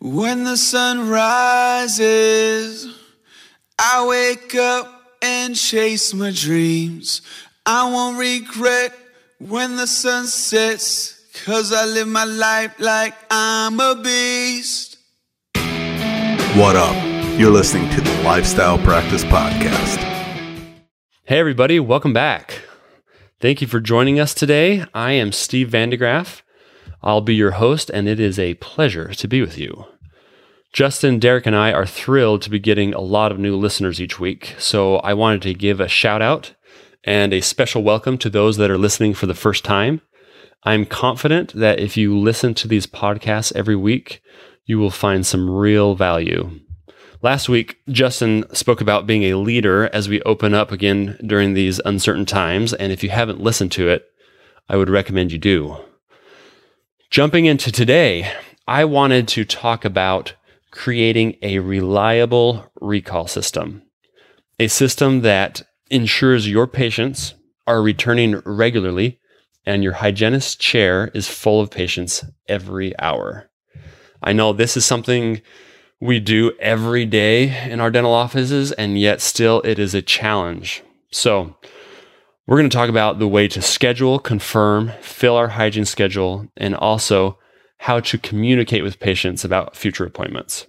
When the sun rises, I wake up and chase my dreams. I won't regret when the sun sets, cause I live my life like I'm a beast. What up? You're listening to the Lifestyle Practice Podcast. Hey, everybody, welcome back. Thank you for joining us today. I am Steve Vandegraff. I'll be your host, and it is a pleasure to be with you. Justin, Derek, and I are thrilled to be getting a lot of new listeners each week, so I wanted to give a shout out and a special welcome to those that are listening for the first time. I'm confident that if you listen to these podcasts every week, you will find some real value. Last week, Justin spoke about being a leader as we open up again during these uncertain times. And if you haven't listened to it, I would recommend you do. Jumping into today, I wanted to talk about creating a reliable recall system, a system that ensures your patients are returning regularly and your hygienist's chair is full of patients every hour. I know this is something we do every day in our dental offices, and yet still it is a challenge. So, we're going to talk about the way to schedule, confirm, fill our hygiene schedule, and also how to communicate with patients about future appointments.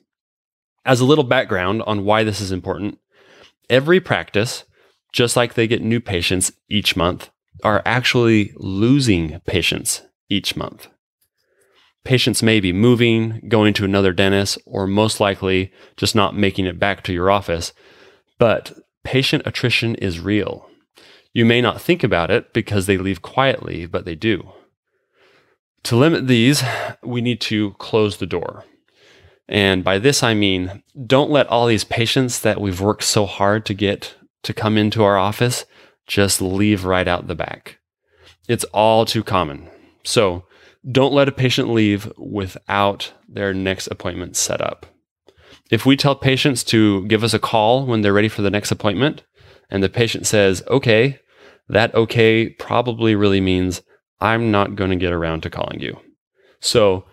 As a little background on why this is important, every practice, just like they get new patients each month, are actually losing patients each month. Patients may be moving, going to another dentist, or most likely just not making it back to your office, but patient attrition is real. You may not think about it because they leave quietly, but they do. To limit these, we need to close the door. And by this, I mean, don't let all these patients that we've worked so hard to get to come into our office just leave right out the back. It's all too common. So don't let a patient leave without their next appointment set up. If we tell patients to give us a call when they're ready for the next appointment, and the patient says, okay, that okay probably really means I'm not going to get around to calling you. So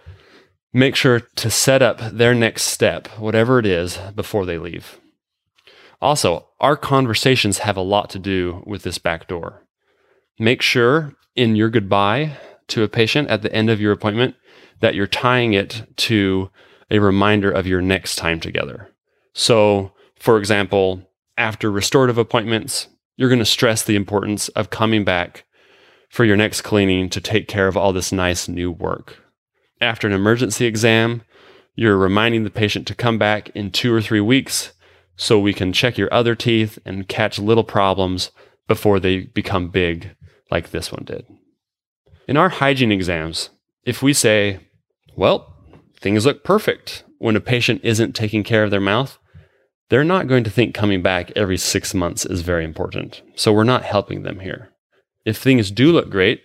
make sure to set up their next step, whatever it is, before they leave. Also, our conversations have a lot to do with this back door. Make sure in your goodbye to a patient at the end of your appointment that you're tying it to a reminder of your next time together. So, for example, after restorative appointments, you're going to stress the importance of coming back for your next cleaning to take care of all this nice new work. After an emergency exam, you're reminding the patient to come back in two or three weeks so we can check your other teeth and catch little problems before they become big, like this one did. In our hygiene exams, if we say, well, things look perfect when a patient isn't taking care of their mouth, they're not going to think coming back every six months is very important. So we're not helping them here. If things do look great,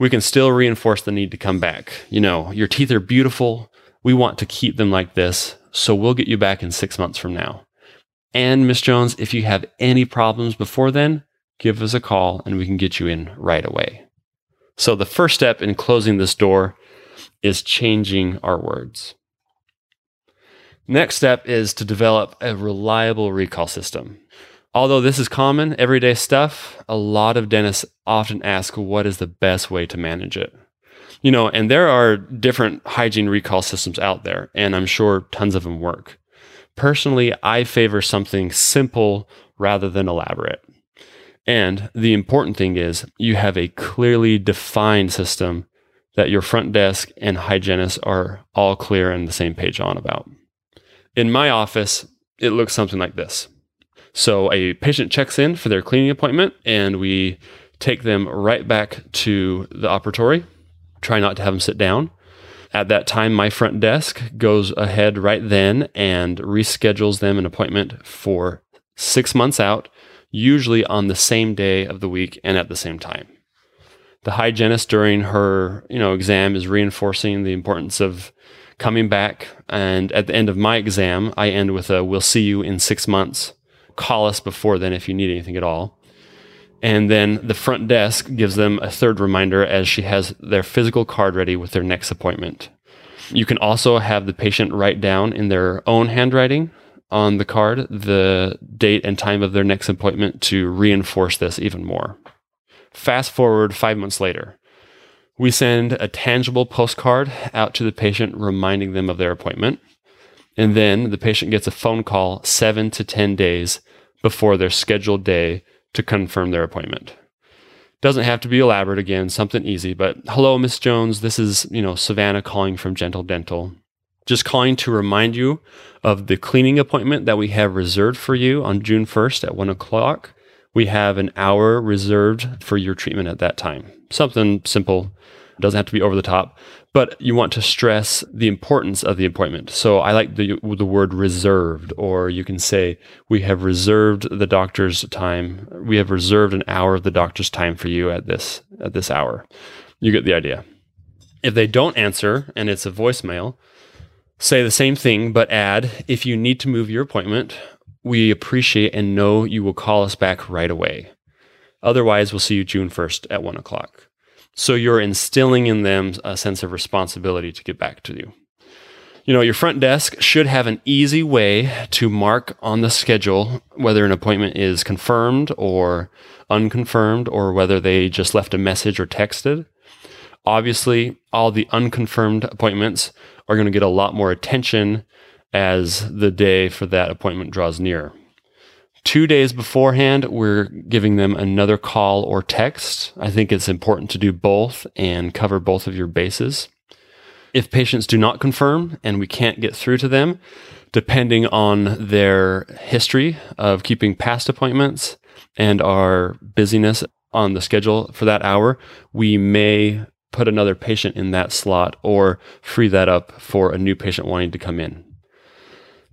we can still reinforce the need to come back. You know, your teeth are beautiful. We want to keep them like this. So we'll get you back in six months from now. And Miss Jones, if you have any problems before then, give us a call and we can get you in right away. So the first step in closing this door is changing our words. Next step is to develop a reliable recall system. Although this is common, everyday stuff, a lot of dentists often ask what is the best way to manage it. You know, and there are different hygiene recall systems out there, and I'm sure tons of them work. Personally, I favor something simple rather than elaborate. And the important thing is you have a clearly defined system that your front desk and hygienists are all clear and the same page on about. In my office, it looks something like this. So a patient checks in for their cleaning appointment and we take them right back to the operatory. Try not to have them sit down. At that time, my front desk goes ahead right then and reschedules them an appointment for six months out, usually on the same day of the week and at the same time. The hygienist during her, you know, exam is reinforcing the importance of coming back. And at the end of my exam, I end with a we'll see you in six months. Call us before then if you need anything at all. And then the front desk gives them a third reminder as she has their physical card ready with their next appointment. You can also have the patient write down in their own handwriting on the card the date and time of their next appointment to reinforce this even more. Fast forward five months later. We send a tangible postcard out to the patient reminding them of their appointment. And then the patient gets a phone call seven to 10 days before their scheduled day to confirm their appointment. Doesn't have to be elaborate again, something easy, but hello, Miss Jones. This is, you know, Savannah calling from Gentle Dental. Just calling to remind you of the cleaning appointment that we have reserved for you on June 1st at one o'clock. We have an hour reserved for your treatment at that time. Something simple, doesn't have to be over the top, but you want to stress the importance of the appointment. So I like the the word reserved, or you can say we have reserved the doctor's time. We have reserved an hour of the doctor's time for you at this at this hour. You get the idea. If they don't answer and it's a voicemail, say the same thing, but add if you need to move your appointment, we appreciate and know you will call us back right away. Otherwise, we'll see you June 1st at one o'clock. So you're instilling in them a sense of responsibility to get back to you. You know, your front desk should have an easy way to mark on the schedule whether an appointment is confirmed or unconfirmed or whether they just left a message or texted. Obviously, all the unconfirmed appointments are going to get a lot more attention as the day for that appointment draws near. Two days beforehand, we're giving them another call or text. I think it's important to do both and cover both of your bases. If patients do not confirm and we can't get through to them, depending on their history of keeping past appointments and our busyness on the schedule for that hour, we may put another patient in that slot or free that up for a new patient wanting to come in.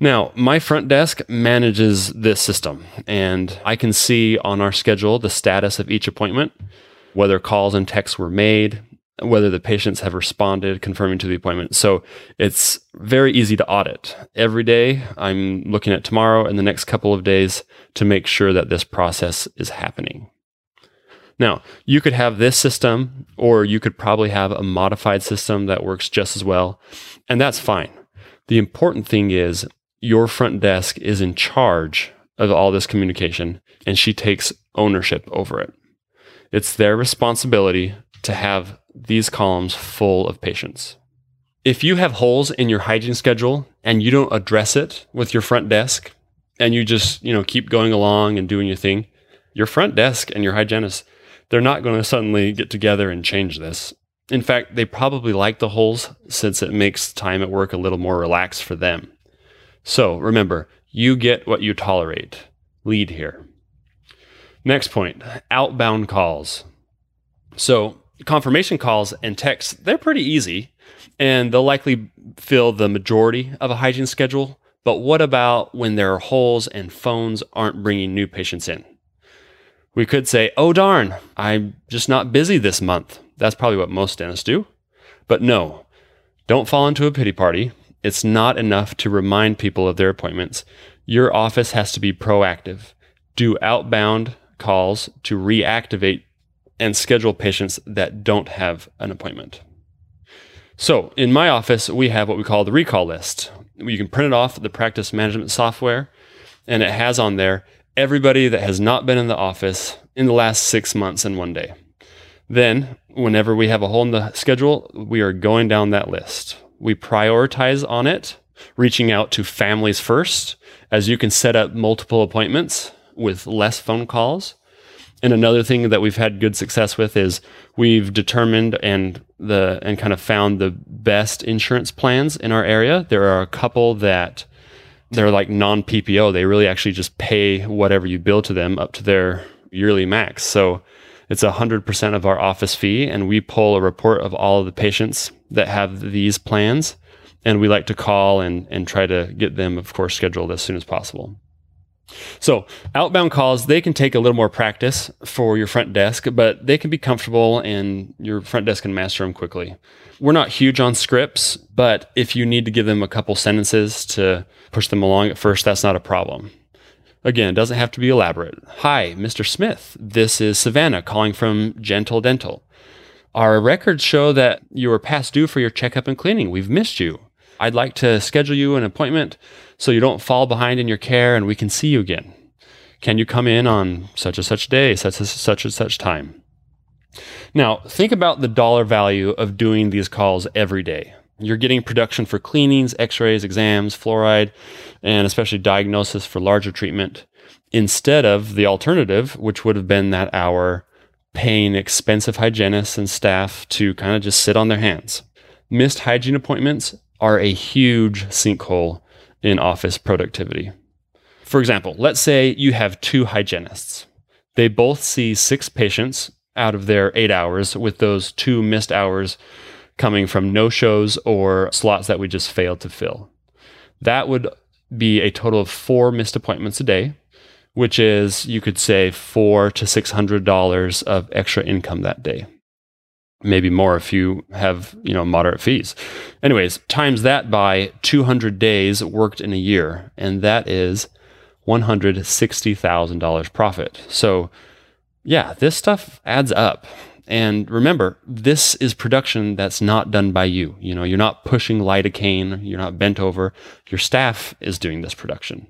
Now, my front desk manages this system, and I can see on our schedule the status of each appointment, whether calls and texts were made, whether the patients have responded, confirming to the appointment. So it's very easy to audit. Every day, I'm looking at tomorrow and the next couple of days to make sure that this process is happening. Now, you could have this system, or you could probably have a modified system that works just as well, and that's fine. The important thing is your front desk is in charge of all this communication and she takes ownership over it. It's their responsibility to have these columns full of patients. If you have holes in your hygiene schedule and you don't address it with your front desk and you just, you know, keep going along and doing your thing, your front desk and your hygienist, they're not going to suddenly get together and change this. In fact, they probably like the holes since it makes time at work a little more relaxed for them. So remember, you get what you tolerate. Lead here. Next point outbound calls. So, confirmation calls and texts, they're pretty easy and they'll likely fill the majority of a hygiene schedule. But what about when there are holes and phones aren't bringing new patients in? We could say, oh darn, I'm just not busy this month. That's probably what most dentists do. But no, don't fall into a pity party. It's not enough to remind people of their appointments. Your office has to be proactive. Do outbound calls to reactivate and schedule patients that don't have an appointment. So, in my office, we have what we call the recall list. You can print it off the practice management software, and it has on there everybody that has not been in the office in the last six months and one day. Then, whenever we have a hole in the schedule, we are going down that list we prioritize on it, reaching out to families first, as you can set up multiple appointments with less phone calls. And another thing that we've had good success with is we've determined and the and kind of found the best insurance plans in our area. There are a couple that they're like non PPO. They really actually just pay whatever you bill to them up to their yearly max. So it's 100% of our office fee, and we pull a report of all of the patients that have these plans. And we like to call and, and try to get them, of course, scheduled as soon as possible. So, outbound calls, they can take a little more practice for your front desk, but they can be comfortable and your front desk can master them quickly. We're not huge on scripts, but if you need to give them a couple sentences to push them along at first, that's not a problem. Again, it doesn't have to be elaborate. Hi, Mr. Smith. This is Savannah calling from Gentle Dental. Our records show that you were past due for your checkup and cleaning. We've missed you. I'd like to schedule you an appointment so you don't fall behind in your care and we can see you again. Can you come in on such and such day, such and such and such time? Now, think about the dollar value of doing these calls every day. You're getting production for cleanings, x rays, exams, fluoride, and especially diagnosis for larger treatment instead of the alternative, which would have been that hour paying expensive hygienists and staff to kind of just sit on their hands. Missed hygiene appointments are a huge sinkhole in office productivity. For example, let's say you have two hygienists. They both see six patients out of their eight hours, with those two missed hours coming from no shows or slots that we just failed to fill. That would be a total of four missed appointments a day, which is, you could say, four to six hundred dollars of extra income that day. Maybe more if you have you know moderate fees. Anyways times that by 200 days worked in a year and that is $160000 profit. So yeah this stuff adds up. And remember this is production that's not done by you. You know you're not pushing lidocaine. You're not bent over. Your staff is doing this production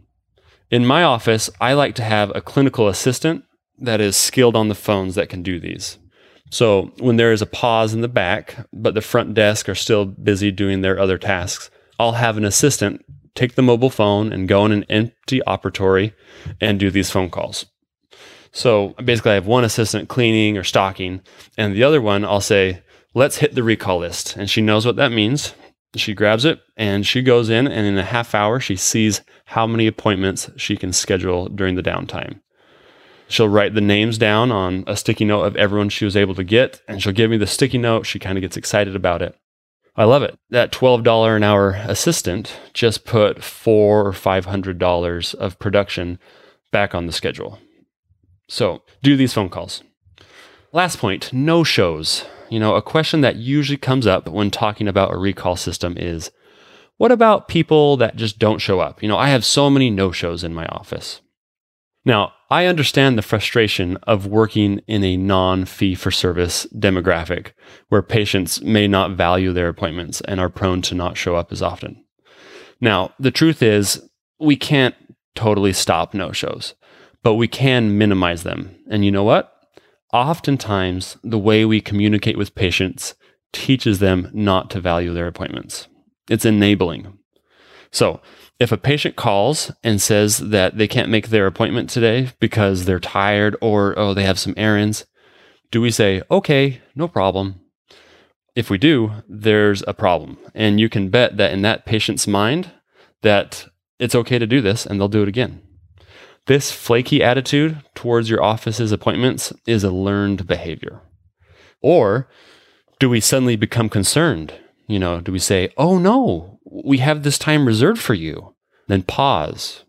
in my office i like to have a clinical assistant that is skilled on the phones that can do these so when there is a pause in the back, but the front desk are still busy doing their other tasks, I'll have an assistant take the mobile phone and go in an empty operatory and do these phone calls. So basically, I have one assistant cleaning or stocking, and the other one I'll say, let's hit the recall list. And she knows what that means. She grabs it and she goes in, and in a half hour, she sees how many appointments she can schedule during the downtime. She'll write the names down on a sticky note of everyone she was able to get, and she'll give me the sticky note. She kind of gets excited about it. I love it. That $12 an hour assistant just put four or $500 of production back on the schedule. So do these phone calls. Last point no shows. You know, a question that usually comes up when talking about a recall system is what about people that just don't show up? You know, I have so many no shows in my office. Now, I understand the frustration of working in a non fee for service demographic where patients may not value their appointments and are prone to not show up as often. Now, the truth is, we can't totally stop no shows, but we can minimize them. And you know what? Oftentimes, the way we communicate with patients teaches them not to value their appointments. It's enabling. So, if a patient calls and says that they can't make their appointment today because they're tired or oh they have some errands, do we say, "Okay, no problem." If we do, there's a problem. And you can bet that in that patient's mind that it's okay to do this and they'll do it again. This flaky attitude towards your office's appointments is a learned behavior. Or do we suddenly become concerned? You know, do we say, "Oh no, we have this time reserved for you. Then pause,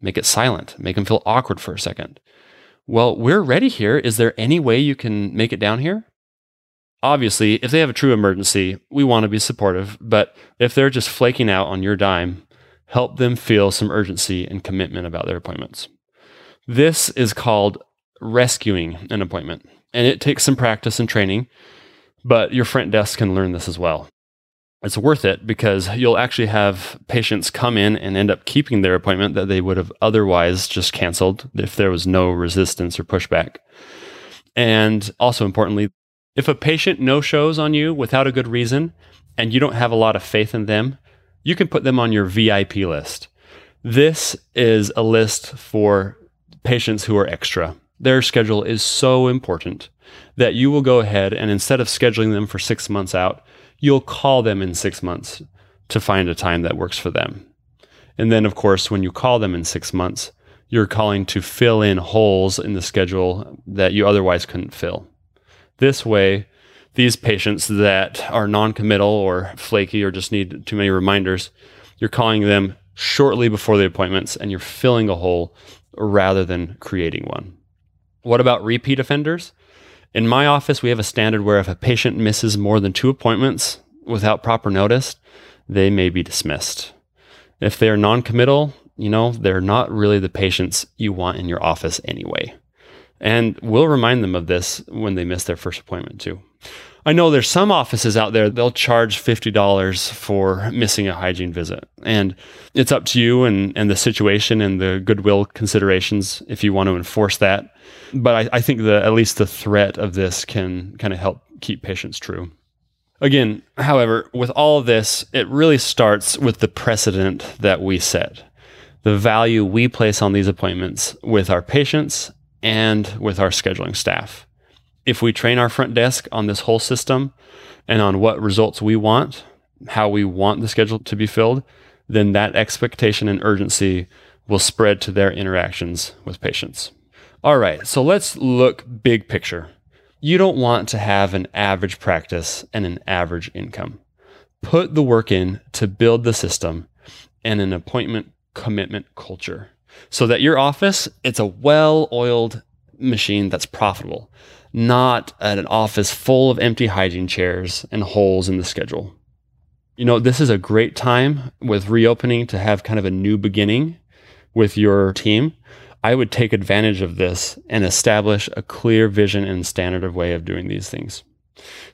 make it silent, make them feel awkward for a second. Well, we're ready here. Is there any way you can make it down here? Obviously, if they have a true emergency, we want to be supportive, but if they're just flaking out on your dime, help them feel some urgency and commitment about their appointments. This is called rescuing an appointment, and it takes some practice and training, but your front desk can learn this as well it's worth it because you'll actually have patients come in and end up keeping their appointment that they would have otherwise just canceled if there was no resistance or pushback. And also importantly, if a patient no shows on you without a good reason and you don't have a lot of faith in them, you can put them on your VIP list. This is a list for patients who are extra. Their schedule is so important that you will go ahead and instead of scheduling them for six months out, you'll call them in six months to find a time that works for them. And then, of course, when you call them in six months, you're calling to fill in holes in the schedule that you otherwise couldn't fill. This way, these patients that are non-committal or flaky or just need too many reminders, you're calling them shortly before the appointments and you're filling a hole rather than creating one. What about repeat offenders? In my office, we have a standard where if a patient misses more than two appointments without proper notice, they may be dismissed. If they're non-committal, you know, they're not really the patients you want in your office anyway. And we'll remind them of this when they miss their first appointment too. I know there's some offices out there they'll charge $50 for missing a hygiene visit. And it's up to you and, and the situation and the goodwill considerations if you want to enforce that. But I, I think that at least the threat of this can kind of help keep patients true. Again, however, with all of this, it really starts with the precedent that we set, the value we place on these appointments with our patients and with our scheduling staff. If we train our front desk on this whole system and on what results we want, how we want the schedule to be filled, then that expectation and urgency will spread to their interactions with patients. All right, so let's look big picture. You don't want to have an average practice and an average income. Put the work in to build the system and an appointment commitment culture so that your office it's a well-oiled machine that's profitable, not at an office full of empty hygiene chairs and holes in the schedule. You know, this is a great time with reopening to have kind of a new beginning with your team I would take advantage of this and establish a clear vision and standard of way of doing these things.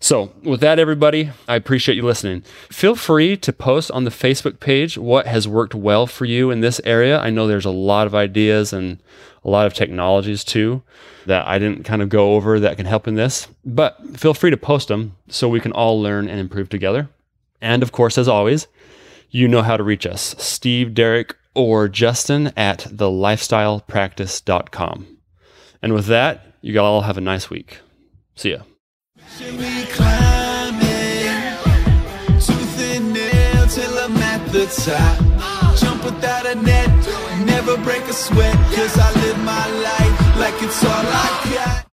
So, with that, everybody, I appreciate you listening. Feel free to post on the Facebook page what has worked well for you in this area. I know there's a lot of ideas and a lot of technologies too that I didn't kind of go over that can help in this, but feel free to post them so we can all learn and improve together. And of course, as always, you know how to reach us Steve, Derek, or Justin at thelifestylepractice.com. And with that, you all have a nice week. See ya. Jump without a net, never break a sweat, cause I live my life like it's all I got.